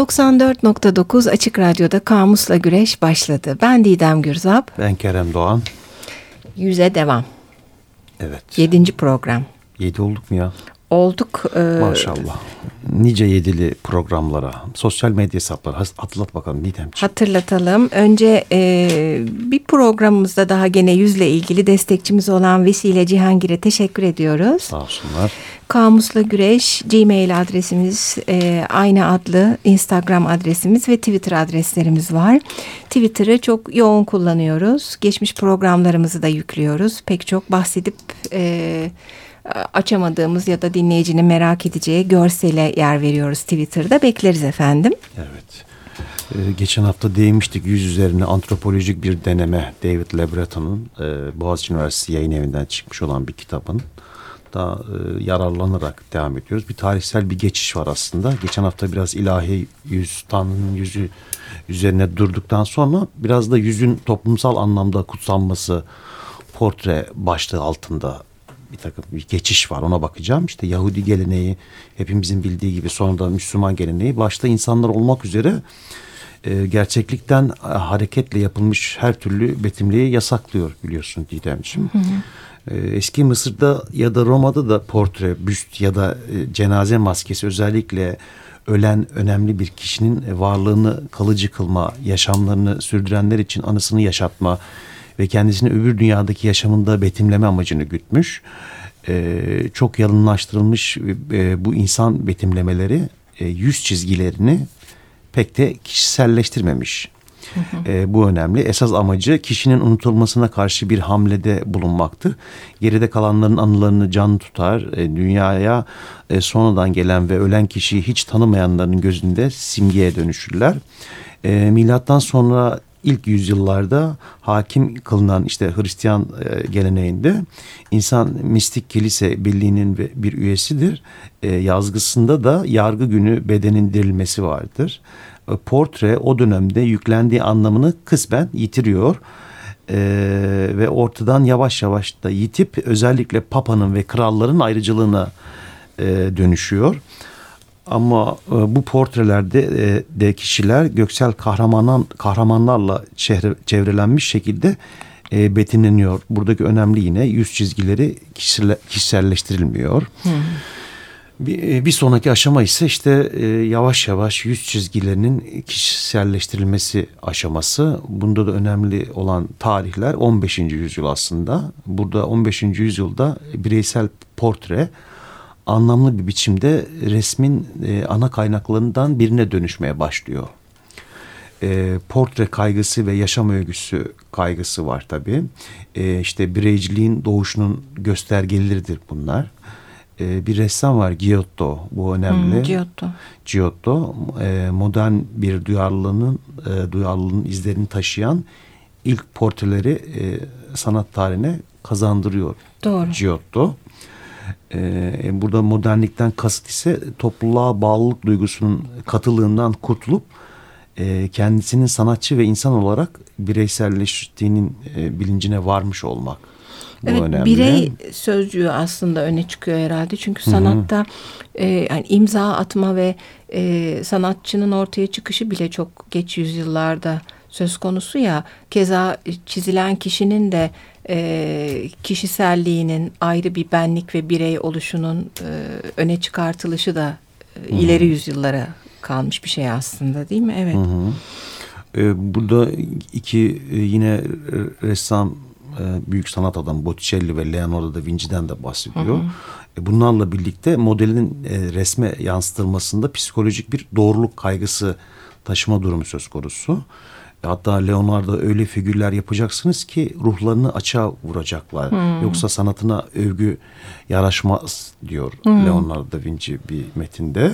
94.9 Açık Radyo'da Kamus'la Güreş başladı. Ben Didem Gürzap. Ben Kerem Doğan. Yüze devam. Evet. Yedinci program. Yedi olduk mu ya? Olduk. E... Maşallah. Nice yedili programlara, sosyal medya hesapları hatırlat bakalım Nidemciğim. Hatırlatalım. Önce e, bir programımızda daha gene yüzle ilgili destekçimiz olan Vesile Cihangir'e teşekkür ediyoruz. Sağ olsunlar. Kamusla Güreş Gmail adresimiz e, aynı adlı Instagram adresimiz ve Twitter adreslerimiz var. Twitter'ı çok yoğun kullanıyoruz. Geçmiş programlarımızı da yüklüyoruz. Pek çok bahsedip e, açamadığımız ya da dinleyicinin merak edeceği görsele yer veriyoruz Twitter'da. Bekleriz efendim. Evet. Ee, geçen hafta değinmiştik yüz üzerine antropolojik bir deneme David Lebreton'un e, Boğaziçi Üniversitesi yayın evinden çıkmış olan bir kitabın da e, yararlanarak devam ediyoruz. Bir tarihsel bir geçiş var aslında. Geçen hafta biraz ilahi yüz, Tanrı'nın yüzü üzerine durduktan sonra biraz da yüzün toplumsal anlamda kutsanması portre başlığı altında bir takım bir geçiş var ona bakacağım. İşte Yahudi geleneği hepimizin bildiği gibi sonra da Müslüman geleneği başta insanlar olmak üzere e, gerçeklikten e, hareketle yapılmış her türlü betimliği yasaklıyor biliyorsun Didemciğim. Hı hı. E, eski Mısır'da ya da Roma'da da portre, büst ya da e, cenaze maskesi özellikle ölen önemli bir kişinin varlığını kalıcı kılma, yaşamlarını sürdürenler için anısını yaşatma ve kendisini öbür dünyadaki yaşamında betimleme amacını gütmüş. E, çok yalınlaştırılmış e, bu insan betimlemeleri e, yüz çizgilerini pek de kişiselleştirmemiş. E, bu önemli. Esas amacı kişinin unutulmasına karşı bir hamlede bulunmaktı. Geride kalanların anılarını can tutar, e, dünyaya e, sonradan gelen ve ölen kişiyi hiç tanımayanların gözünde simgeye dönüşürler. E, milattan sonra ilk yüzyıllarda hakim kılınan işte Hristiyan e, geleneğinde insan mistik kilise birliğinin bir üyesidir. Yazgısında da yargı günü bedenin dirilmesi vardır. Portre o dönemde yüklendiği anlamını kısmen yitiriyor. Ee, ve ortadan yavaş yavaş da yitip özellikle papanın ve kralların ayrıcılığına e, dönüşüyor. Ama e, bu portrelerde e, de kişiler göksel kahramanlar, kahramanlarla çevre, çevrelenmiş şekilde e, betimleniyor. Buradaki önemli yine yüz çizgileri kişisel, kişiselleştirilmiyor. Hmm. Bir, e, bir sonraki aşama ise işte e, yavaş yavaş yüz çizgilerinin kişiselleştirilmesi aşaması. Bunda da önemli olan tarihler 15. yüzyıl aslında. Burada 15. yüzyılda bireysel portre anlamlı bir biçimde resmin e, ana kaynaklarından birine dönüşmeye başlıyor. E, portre kaygısı ve yaşam öyküsü kaygısı var tabii. E, işte bireyciliğin doğuşunun göstergeleridir bunlar. E, bir ressam var Giotto, bu önemli. Hmm, Giotto. Giotto, e, modern bir duyarlılığının, e, duyarlılığın izlerini taşıyan ilk portreleri e, sanat tarihine kazandırıyor. Doğru. Giotto. Ee, burada modernlikten kasıt ise topluluğa bağlılık duygusunun katılığından kurtulup e, kendisinin sanatçı ve insan olarak bireyselleştiğinin e, bilincine varmış olmak. Bu evet, önemli. birey sözcüğü aslında öne çıkıyor herhalde. Çünkü sanatta e, yani imza atma ve e, sanatçının ortaya çıkışı bile çok geç yüzyıllarda söz konusu ya. Keza çizilen kişinin de e, kişiselliğinin ayrı bir benlik ve birey oluşunun e, öne çıkartılışı da e, ileri yüzyıllara kalmış bir şey aslında değil mi? Evet. Hı hı. E, burada iki e, yine ressam e, büyük sanat adamı Botticelli ve Leonardo da Vinci'den de bahsediyor. Hı hı. E, bunlarla birlikte modelin e, resme yansıtılmasında psikolojik bir doğruluk kaygısı taşıma durumu söz konusu. Hatta Leonardo öyle figürler yapacaksınız ki ruhlarını açığa vuracaklar. Hmm. Yoksa sanatına övgü yaraşmaz diyor hmm. Leonardo da Vinci bir metinde.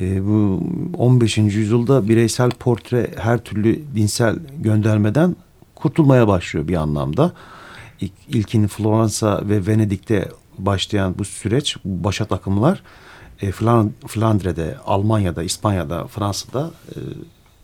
E, bu 15. yüzyılda bireysel portre her türlü dinsel göndermeden kurtulmaya başlıyor bir anlamda. İlk, ilkin Floransa ve Venedik'te başlayan bu süreç, bu başat akımlar e, Flandre'de, Almanya'da, İspanya'da, Fransa'da e,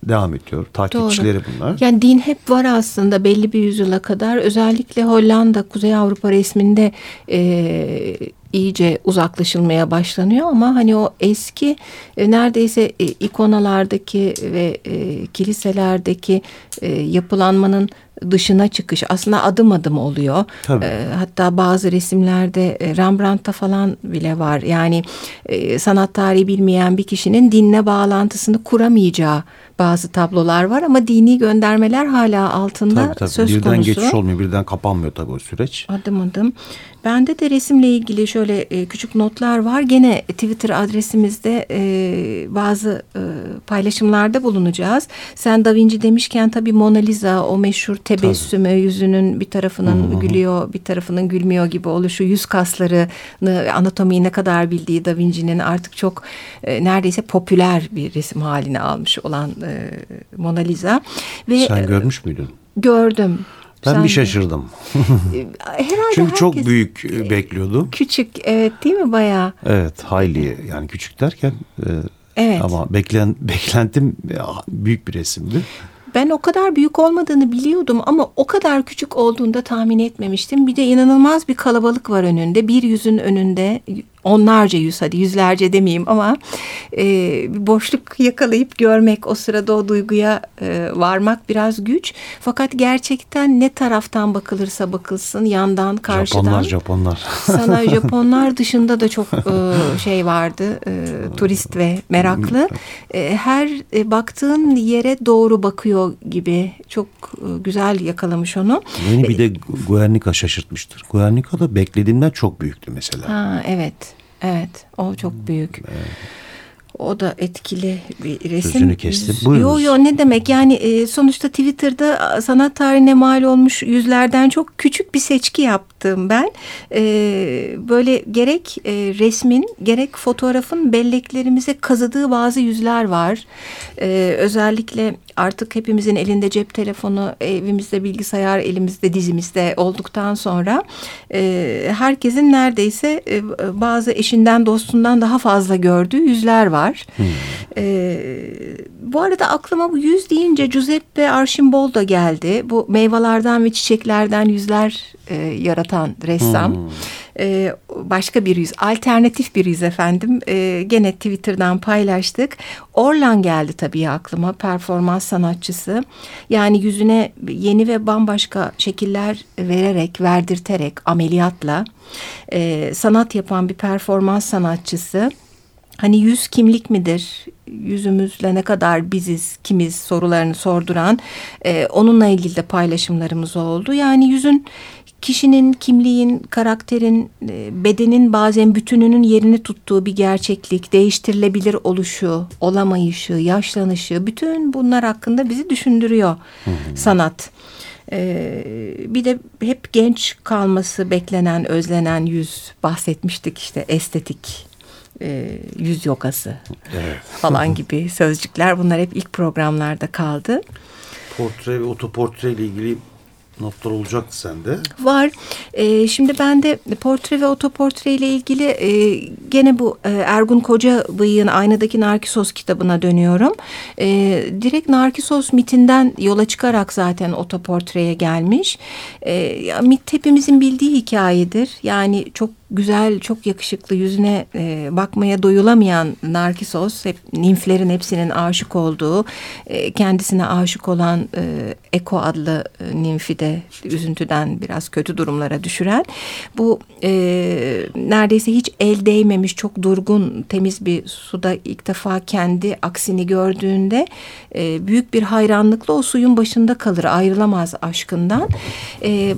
devam ediyor. Takipçileri Doğru. bunlar. Yani din hep var aslında belli bir yüzyıla kadar. Özellikle Hollanda, Kuzey Avrupa resminde e, iyice uzaklaşılmaya başlanıyor ama hani o eski e, neredeyse e, ikonalardaki ve e, kiliselerdeki e, yapılanmanın dışına çıkış aslında adım adım oluyor. Tabii. E, hatta bazı resimlerde e, Rembrandt'ta falan bile var. Yani e, sanat tarihi bilmeyen bir kişinin dinle bağlantısını kuramayacağı bazı tablolar var ama dini göndermeler hala altında tabii, tabii. söz birden konusu. Birden geçiş olmuyor, birden kapanmıyor tabii o süreç. Adım adım. Bende de resimle ilgili şöyle e, küçük notlar var. Gene Twitter adresimizde e, bazı e, paylaşımlarda bulunacağız. Sen Da Vinci demişken tabii Mona Lisa o meşhur tebessümü tabii. yüzünün bir tarafının Hı-hı. gülüyor bir tarafının gülmüyor gibi oluşu yüz kaslarını anatomiyi ne kadar bildiği Da Vinci'nin artık çok e, neredeyse popüler bir resim haline almış olan e, Mona Lisa. Ve, Sen görmüş müydün? Gördüm. Ben Sen bir şaşırdım. Herhalde Çünkü çok büyük e, bekliyordum. Küçük evet değil mi bayağı? Evet hayli yani küçük derken e, evet. ama beklen, beklentim büyük bir resimdi. Ben o kadar büyük olmadığını biliyordum ama o kadar küçük olduğunda tahmin etmemiştim. Bir de inanılmaz bir kalabalık var önünde. Bir yüzün önünde onlarca yüz hadi yüzlerce demeyeyim ama e, bir boşluk yakalayıp görmek o sırada o duyguya e, varmak biraz güç. Fakat gerçekten ne taraftan bakılırsa bakılsın yandan karşıdan. Japonlar Japonlar. Sana Japonlar dışında da çok e, şey vardı e, turist ve meraklı. E, her e, baktığın yere doğru bakıyor gibi çok e, güzel yakalamış onu. Beni bir de Guernica şaşırtmıştır. Guernica da beklediğimden çok büyüktü mesela. Ha, evet. Evet o çok büyük. Evet. O da etkili bir resim. Sözünü kestim. Buyurunuz. Yo yo ne demek yani e, sonuçta Twitter'da sanat tarihine mal olmuş yüzlerden çok küçük bir seçki yaptım ben. E, böyle gerek e, resmin gerek fotoğrafın belleklerimize kazıdığı bazı yüzler var. E, özellikle artık hepimizin elinde cep telefonu, evimizde bilgisayar, elimizde dizimizde olduktan sonra e, herkesin neredeyse e, bazı eşinden dostundan daha fazla gördüğü yüzler var. Hmm. E, bu arada aklıma bu yüz deyince Giuseppe Archimboldo geldi. Bu meyvelerden ve çiçeklerden yüzler e, yaratan ressam. Hmm. E, başka bir yüz, alternatif bir yüz efendim. E, gene Twitter'dan paylaştık. Orlan geldi tabii aklıma, performans sanatçısı. Yani yüzüne yeni ve bambaşka şekiller vererek, verdirterek, ameliyatla e, sanat yapan bir performans sanatçısı. Hani yüz kimlik midir? Yüzümüzle ne kadar biziz, kimiz sorularını sorduran e, onunla ilgili de paylaşımlarımız oldu. Yani yüzün kişinin, kimliğin, karakterin, e, bedenin bazen bütününün yerini tuttuğu bir gerçeklik, değiştirilebilir oluşu, olamayışı, yaşlanışı, bütün bunlar hakkında bizi düşündürüyor hı hı. sanat. Ee, bir de hep genç kalması beklenen, özlenen yüz bahsetmiştik işte estetik e, yüz yokası evet. falan gibi sözcükler bunlar hep ilk programlarda kaldı. Portre ve otoportre ile ilgili notlar olacaktı sende. Var. E, şimdi ben de portre ve otoportre ile ilgili e, gene bu e, Ergun Koca Bıyık'ın Aynadaki Narkisos kitabına dönüyorum. E, direkt Narkisos mitinden yola çıkarak zaten otoportreye gelmiş. E, mit hepimizin bildiği hikayedir. Yani çok güzel, çok yakışıklı yüzüne e, bakmaya doyulamayan Narkisos, hep nimflerin hepsinin aşık olduğu, e, kendisine aşık olan e, Eko adlı e, nimfi de üzüntüden biraz kötü durumlara düşüren. Bu e, neredeyse hiç el değmemiş, çok durgun, temiz bir suda ilk defa kendi aksini gördüğünde e, büyük bir hayranlıkla o suyun başında kalır, ayrılamaz aşkından. E,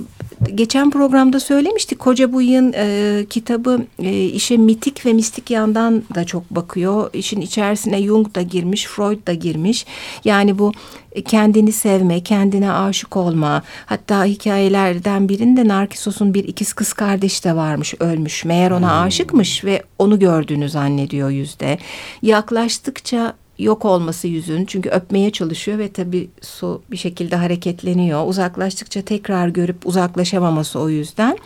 geçen programda söylemiştik. Koca Buyuk'un e, kitabı e, işe mitik ve mistik yandan da çok bakıyor. İşin içerisine Jung da girmiş, Freud da girmiş. Yani bu kendini sevme, kendine aşık olma. Hatta hikayelerden birinde Narkisos'un bir ikiz kız kardeş de varmış, ölmüş. Meğer ona hmm. aşıkmış ve onu gördüğünü zannediyor yüzde. Yaklaştıkça yok olması yüzün çünkü öpmeye çalışıyor ve tabii su bir şekilde hareketleniyor. Uzaklaştıkça tekrar görüp uzaklaşamaması o yüzden.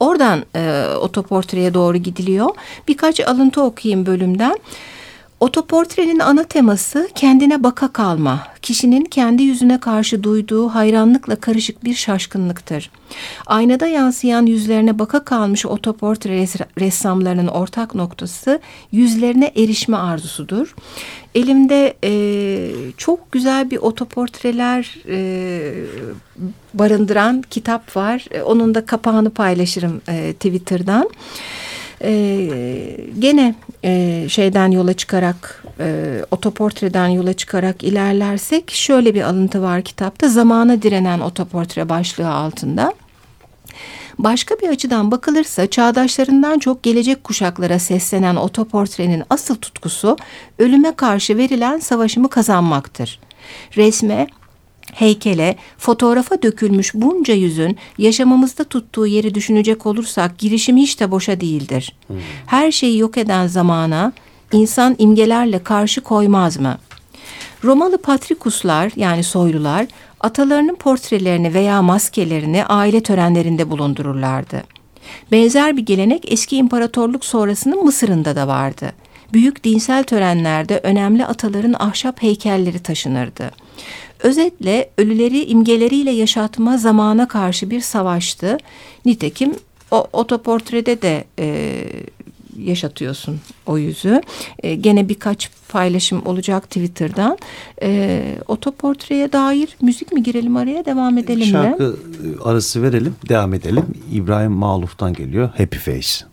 Oradan e, otoportreye doğru gidiliyor. Birkaç alıntı okuyayım bölümden. Otoportrenin ana teması kendine baka kalma, kişinin kendi yüzüne karşı duyduğu hayranlıkla karışık bir şaşkınlıktır. Aynada yansıyan yüzlerine baka kalmış otoportre ressamlarının ortak noktası yüzlerine erişme arzusudur. Elimde e, çok güzel bir otoportreler e, barındıran kitap var. E, onun da kapağını paylaşırım e, Twitter'dan. E, gene e, şeyden yola çıkarak e, otoportreden yola çıkarak ilerlersek şöyle bir alıntı var kitapta zamana direnen otoportre başlığı altında. Başka bir açıdan bakılırsa çağdaşlarından çok gelecek kuşaklara seslenen otoportrenin asıl tutkusu ölüme karşı verilen savaşımı kazanmaktır. Resme heykele, fotoğrafa dökülmüş bunca yüzün yaşamımızda tuttuğu yeri düşünecek olursak girişim hiç de boşa değildir. Her şeyi yok eden zamana insan imgelerle karşı koymaz mı? Romalı patrikuslar yani soylular atalarının portrelerini veya maskelerini aile törenlerinde bulundururlardı. Benzer bir gelenek eski imparatorluk sonrasının Mısır'ında da vardı. Büyük dinsel törenlerde önemli ataların ahşap heykelleri taşınırdı. Özetle ölüleri imgeleriyle yaşatma zamana karşı bir savaştı. Nitekim o otoportrede de e, yaşatıyorsun o yüzü. E, gene birkaç paylaşım olacak Twitter'dan. E, otoportreye dair müzik mi girelim araya devam edelim mi? Şarkı arası verelim devam edelim. İbrahim Maluf'tan geliyor Happy Face.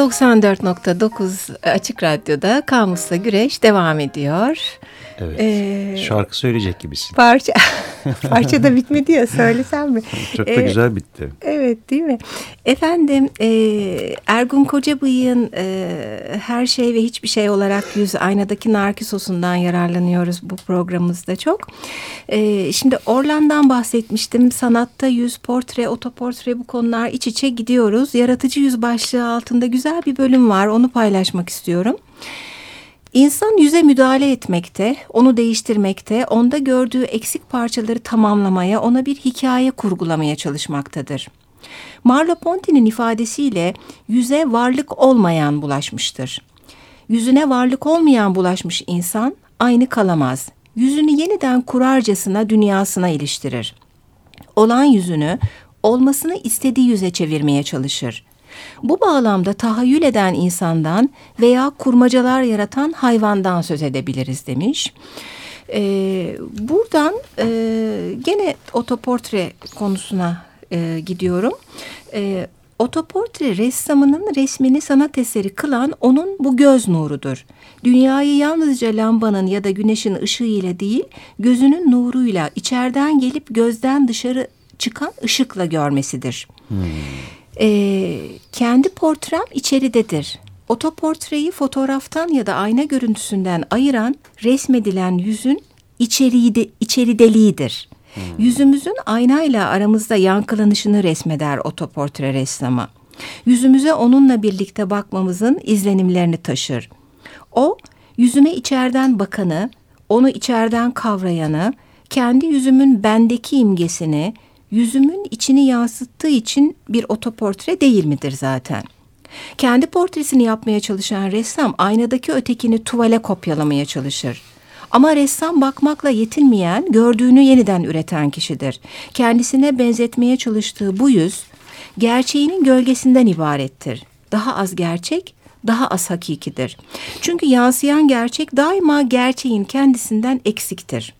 94.9 Açık Radyo'da Kamus'la Güreş devam ediyor. Evet. Ee, Şarkı söyleyecek gibisin. Parça parça da bitmedi ya söylesem mi? Çok da ee, güzel bitti. Evet değil mi? Efendim e, Ergun Kocabıyık'ın e, her şey ve hiçbir şey olarak yüz aynadaki narkisosundan yararlanıyoruz bu programımızda çok. E, şimdi Orlan'dan bahsetmiştim. Sanatta yüz, portre, otoportre bu konular iç içe gidiyoruz. Yaratıcı yüz başlığı altında güzel bir bölüm var. Onu paylaşmak istiyorum. İnsan yüze müdahale etmekte, onu değiştirmekte, onda gördüğü eksik parçaları tamamlamaya, ona bir hikaye kurgulamaya çalışmaktadır. Merleau-Ponty'nin ifadesiyle yüze varlık olmayan bulaşmıştır. Yüzüne varlık olmayan bulaşmış insan aynı kalamaz. Yüzünü yeniden kurarcasına dünyasına iliştirir. Olan yüzünü olmasını istediği yüze çevirmeye çalışır. Bu bağlamda tahayyül eden insandan veya kurmacalar yaratan hayvandan söz edebiliriz demiş. Ee, buradan e, gene otoportre konusuna e, gidiyorum. E, otoportre ressamının resmini sanat eseri kılan onun bu göz nurudur. Dünyayı yalnızca lambanın ya da güneşin ışığı ile değil, gözünün nuruyla içeriden gelip gözden dışarı çıkan ışıkla görmesidir. Hmm. Ee, kendi portrem içeridedir. Otoportreyi fotoğraftan ya da ayna görüntüsünden ayıran resmedilen yüzün içeriği de, içerideliğidir. Hmm. Yüzümüzün aynayla aramızda yankılanışını resmeder otoportre ressamı. Yüzümüze onunla birlikte bakmamızın izlenimlerini taşır. O, yüzüme içeriden bakanı, onu içeriden kavrayanı, kendi yüzümün bendeki imgesini, yüzümün içini yansıttığı için bir otoportre değil midir zaten? Kendi portresini yapmaya çalışan ressam aynadaki ötekini tuvale kopyalamaya çalışır. Ama ressam bakmakla yetinmeyen, gördüğünü yeniden üreten kişidir. Kendisine benzetmeye çalıştığı bu yüz, gerçeğinin gölgesinden ibarettir. Daha az gerçek, daha az hakikidir. Çünkü yansıyan gerçek daima gerçeğin kendisinden eksiktir.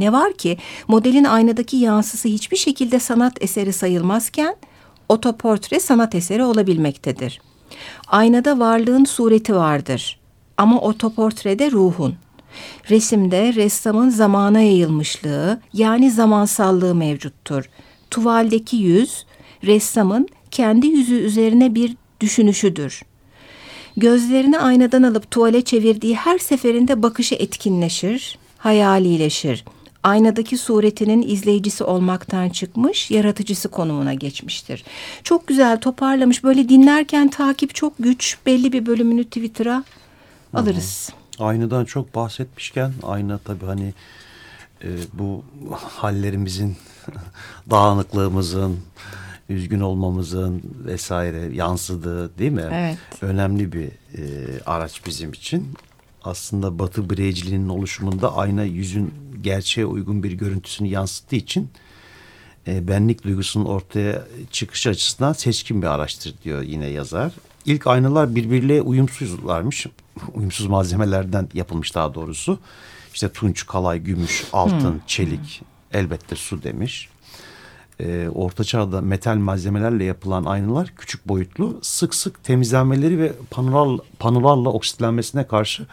Ne var ki modelin aynadaki yansısı hiçbir şekilde sanat eseri sayılmazken otoportre sanat eseri olabilmektedir. Aynada varlığın sureti vardır ama otoportrede ruhun. Resimde ressamın zamana yayılmışlığı yani zamansallığı mevcuttur. Tuvaldeki yüz ressamın kendi yüzü üzerine bir düşünüşüdür. Gözlerini aynadan alıp tuvale çevirdiği her seferinde bakışı etkinleşir, hayalileşir aynadaki suretinin izleyicisi olmaktan çıkmış, yaratıcısı konumuna geçmiştir. Çok güzel toparlamış. Böyle dinlerken takip çok güç. Belli bir bölümünü Twitter'a alırız. Hı. Aynadan çok bahsetmişken ayna tabii hani e, bu hallerimizin, dağınıklığımızın, üzgün olmamızın vesaire yansıdığı değil mi? Evet. Önemli bir e, araç bizim için. Aslında Batı bireyciliğinin oluşumunda ayna yüzün gerçeğe uygun bir görüntüsünü yansıttığı için e, benlik duygusunun ortaya çıkış açısından seçkin bir araçtır diyor yine yazar. İlk aynalar birbiriyle uyumsuzlarmış. Uyumsuz malzemelerden yapılmış daha doğrusu. İşte tunç, kalay, gümüş, altın, hmm. çelik, elbette su demiş. Ee, Orta Çağ'da metal malzemelerle yapılan aynalar küçük boyutlu, sık sık temizlenmeleri ve panolar, panolarla oksitlenmesine karşı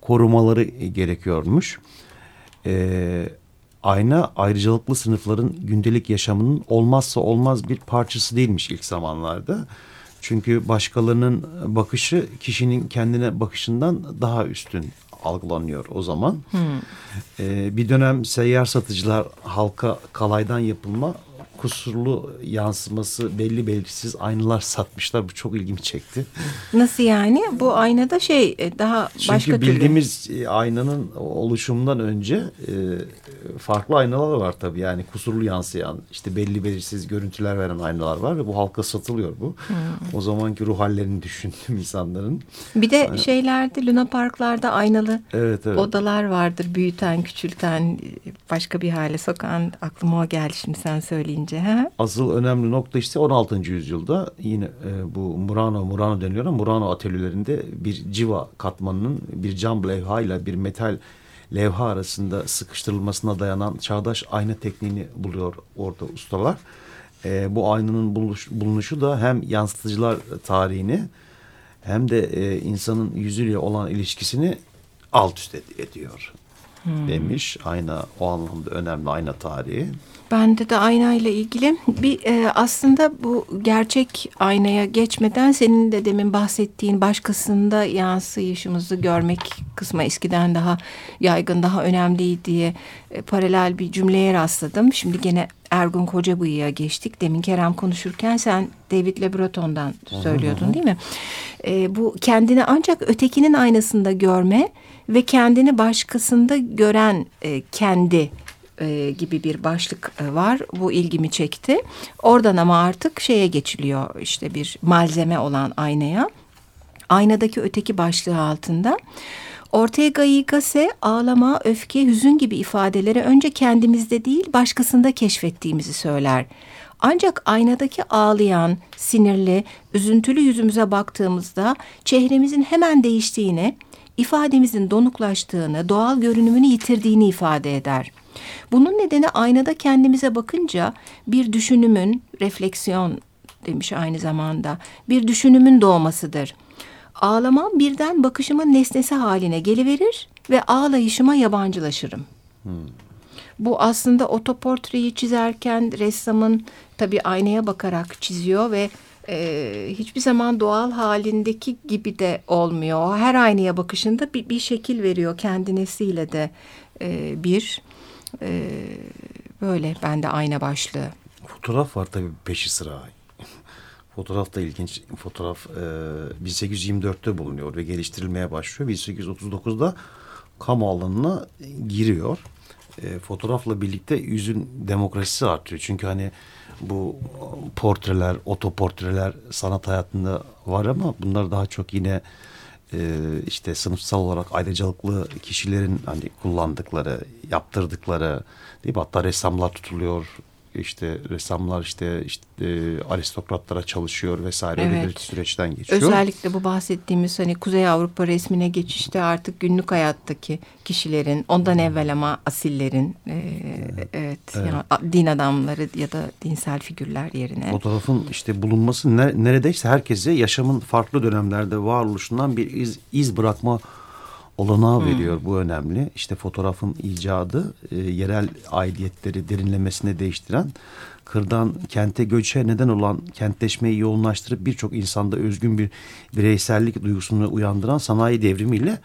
korumaları gerekiyormuş e, ayna ayrıcalıklı sınıfların gündelik yaşamının olmazsa olmaz bir parçası değilmiş ilk zamanlarda. Çünkü başkalarının bakışı kişinin kendine bakışından daha üstün algılanıyor o zaman. Hmm. Ee, bir dönem seyyar satıcılar halka kalaydan yapılma kusurlu yansıması belli belirsiz aynalar satmışlar. Bu çok ilgimi çekti. Nasıl yani? Bu aynada şey e, daha Çünkü başka türlü. Çünkü bildiğimiz e, aynanın oluşumundan önce e, farklı aynalar var tabii. Yani kusurlu yansıyan işte belli belirsiz görüntüler veren aynalar var ve bu halka satılıyor bu. Hmm. O zamanki ruh hallerini düşündüm insanların. Bir de yani, şeylerde Luna Parklarda aynalı evet, evet. odalar vardır. Büyüten, küçülten, başka bir hale sokan. Aklıma o geldi şimdi sen söyleyince bence. Asıl önemli nokta işte 16. yüzyılda yine e, bu Murano, Murano deniyor ama Murano atölyelerinde bir civa katmanının bir cam levha ile bir metal levha arasında sıkıştırılmasına dayanan çağdaş ayna tekniğini buluyor orada ustalar. E, bu aynanın buluş, bulunuşu da hem yansıtıcılar tarihini hem de e, insanın yüzüyle olan ilişkisini alt üst ediyor hmm. demiş. Ayna o anlamda önemli ayna tarihi. Bende de aynayla ilgili bir e, aslında bu gerçek aynaya geçmeden senin de demin bahsettiğin başkasında yansıyışımızı görmek kısmı eskiden daha yaygın daha önemliydi diye e, paralel bir cümleye rastladım. Şimdi gene Ergun Kocabıyık'a geçtik. Demin Kerem konuşurken sen David Le Breton'dan söylüyordun değil mi? E, bu kendini ancak ötekinin aynasında görme ve kendini başkasında gören e, kendi e, gibi bir başlık e, var. Bu ilgimi çekti. Oradan ama artık şeye geçiliyor işte bir malzeme olan aynaya. Aynadaki öteki başlığı altında. Ortega y ağlama, öfke, hüzün gibi ifadeleri önce kendimizde değil başkasında keşfettiğimizi söyler. Ancak aynadaki ağlayan, sinirli, üzüntülü yüzümüze baktığımızda çehremizin hemen değiştiğini, ifademizin donuklaştığını, doğal görünümünü yitirdiğini ifade eder. Bunun nedeni aynada kendimize bakınca bir düşünümün, refleksiyon demiş aynı zamanda, bir düşünümün doğmasıdır. Ağlamam birden bakışımın nesnesi haline geliverir ve ağlayışıma yabancılaşırım. Hmm. Bu aslında otoportreyi çizerken ressamın tabii aynaya bakarak çiziyor ve e, hiçbir zaman doğal halindeki gibi de olmuyor. Her aynaya bakışında bir, bir şekil veriyor kendinesiyle de e, bir. E, böyle bende ayna başlığı. Fotoğraf var tabii peşi sıra. Fotoğraf da ilginç. Fotoğraf e, 1824'te bulunuyor ve geliştirilmeye başlıyor. 1839'da kamu alanına giriyor. E, fotoğrafla birlikte yüzün demokrasisi artıyor. Çünkü hani bu portreler, otoportreler sanat hayatında var ama bunlar daha çok yine işte sınıfsal olarak ayrıcalıklı kişilerin hani kullandıkları, yaptırdıkları değil mi? Hatta ressamlar tutuluyor, işte ressamlar işte, işte e, aristokratlara çalışıyor vesaire evet. öyle bir süreçten geçiyor. Özellikle bu bahsettiğimiz hani Kuzey Avrupa resmine geçişte artık günlük hayattaki kişilerin ondan evvel ama asillerin e, evet, evet, evet. Yani din adamları ya da dinsel figürler yerine. Fotoğrafın işte bulunması neredeyse herkese yaşamın farklı dönemlerde varoluşundan bir iz, iz bırakma olanağı hmm. veriyor. Bu önemli. İşte fotoğrafın icadı e, yerel aidiyetleri derinlemesine değiştiren kırdan kente göçe neden olan kentleşmeyi yoğunlaştırıp birçok insanda özgün bir bireysellik duygusunu uyandıran sanayi devrimiyle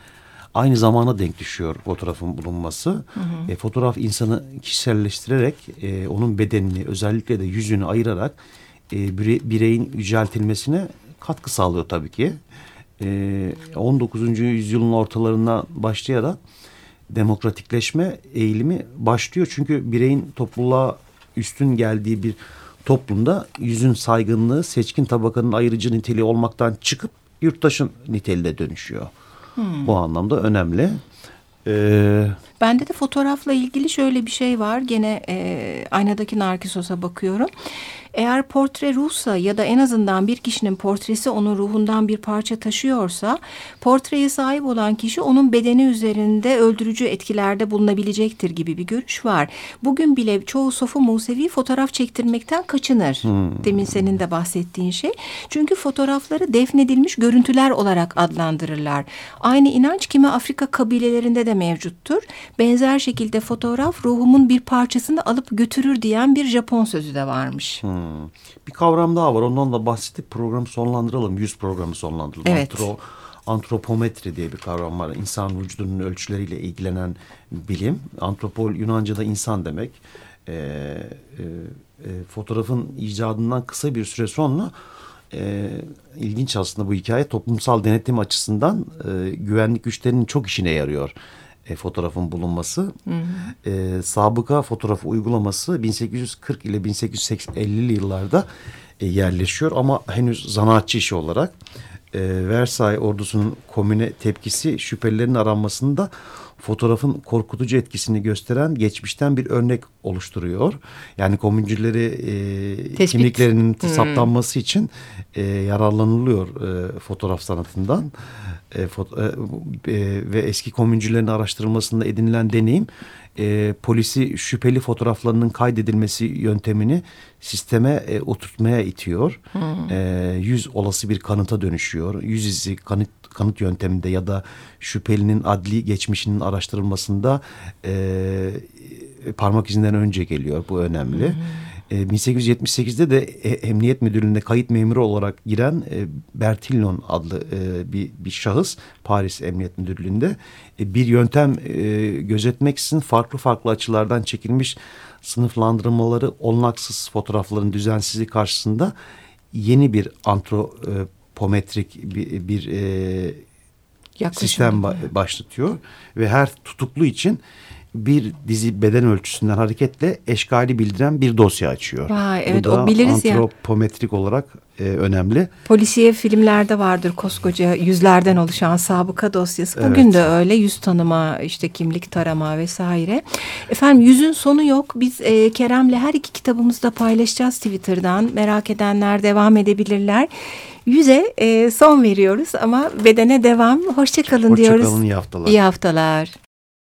aynı zamana denk düşüyor fotoğrafın bulunması. Hı hı. E, fotoğraf insanı kişiselleştirerek e, onun bedenini özellikle de yüzünü ayırarak e, bireyin yüceltilmesine katkı sağlıyor tabii ki. 19. Ee, yüzyılın ortalarına başlayarak demokratikleşme eğilimi başlıyor. Çünkü bireyin topluluğa üstün geldiği bir toplumda yüzün saygınlığı seçkin tabakanın ayırıcı niteliği olmaktan çıkıp yurttaşın niteliğine dönüşüyor. Hmm. Bu anlamda önemli. Ee, Bende de fotoğrafla ilgili şöyle bir şey var. Gene e, aynadaki Narkisos'a bakıyorum. Eğer portre ruhsa ya da en azından bir kişinin portresi onun ruhundan bir parça taşıyorsa portreye sahip olan kişi onun bedeni üzerinde öldürücü etkilerde bulunabilecektir gibi bir görüş var. Bugün bile çoğu sofu Musevi fotoğraf çektirmekten kaçınır. Hmm. Demin senin de bahsettiğin şey. Çünkü fotoğrafları defnedilmiş görüntüler olarak adlandırırlar. Aynı inanç kimi Afrika kabilelerinde de mevcuttur. Benzer şekilde fotoğraf ruhumun bir parçasını alıp götürür diyen bir Japon sözü de varmış. Hmm. Bir kavram daha var. Ondan da bahsedip programı sonlandıralım. Yüz programı sonlandıralım. Evet. Antro, antropometri diye bir kavram var. İnsan vücudunun ölçüleriyle ilgilenen bilim. Antropol Yunanca'da insan demek. E, e, e, fotoğrafın icadından kısa bir süre sonra e, ilginç aslında bu hikaye toplumsal denetim açısından e, güvenlik güçlerinin çok işine yarıyor e, fotoğrafın bulunması. Hı hı. E, sabıka fotoğraf uygulaması 1840 ile 1850'li yıllarda e, yerleşiyor ama henüz zanaatçı işi olarak e, Versailles ordusunun komüne tepkisi şüphelilerin aranmasında fotoğrafın korkutucu etkisini gösteren geçmişten bir örnek oluşturuyor. Yani komüncüleri e, kimliklerinin hmm. saptanması için e, yararlanılıyor e, fotoğraf sanatından. E, foto, e, e, ve eski komüncülerin araştırılmasında edinilen deneyim e, polisi şüpheli fotoğraflarının kaydedilmesi yöntemini sisteme e, oturtmaya itiyor. Hmm. E, yüz olası bir kanıta dönüşüyor. Yüz izi kanıt, kanıt yönteminde ya da şüphelinin adli geçmişinin araştırılmasında e, parmak izinden önce geliyor. Bu önemli. Hmm. 1878'de de Emniyet Müdürlüğü'nde kayıt memuru olarak giren e, Bertillon adlı e, bir, bir şahıs Paris Emniyet Müdürlüğü'nde e, bir yöntem gözetmek için farklı farklı açılardan çekilmiş sınıflandırmaları olaksız fotoğrafların düzensizliği karşısında yeni bir antropometrik bir, bir sistem başlatıyor. Ve her tutuklu için bir dizi beden ölçüsünden hareketle eşgali bildiren bir dosya açıyor. Vay, evet, Bu da o biliriz antropometrik ya. olarak e, önemli. Polisiye filmlerde vardır koskoca yüzlerden oluşan sabıka dosyası. Bugün evet. de öyle yüz tanıma, işte kimlik tarama vesaire. Efendim yüzün sonu yok. Biz e, Kerem'le her iki kitabımızı da paylaşacağız Twitter'dan. Merak edenler devam edebilirler. Yüze e, son veriyoruz ama bedene devam. Hoşçakalın Hoşça diyoruz. Hoşçakalın iyi haftalar. İyi haftalar.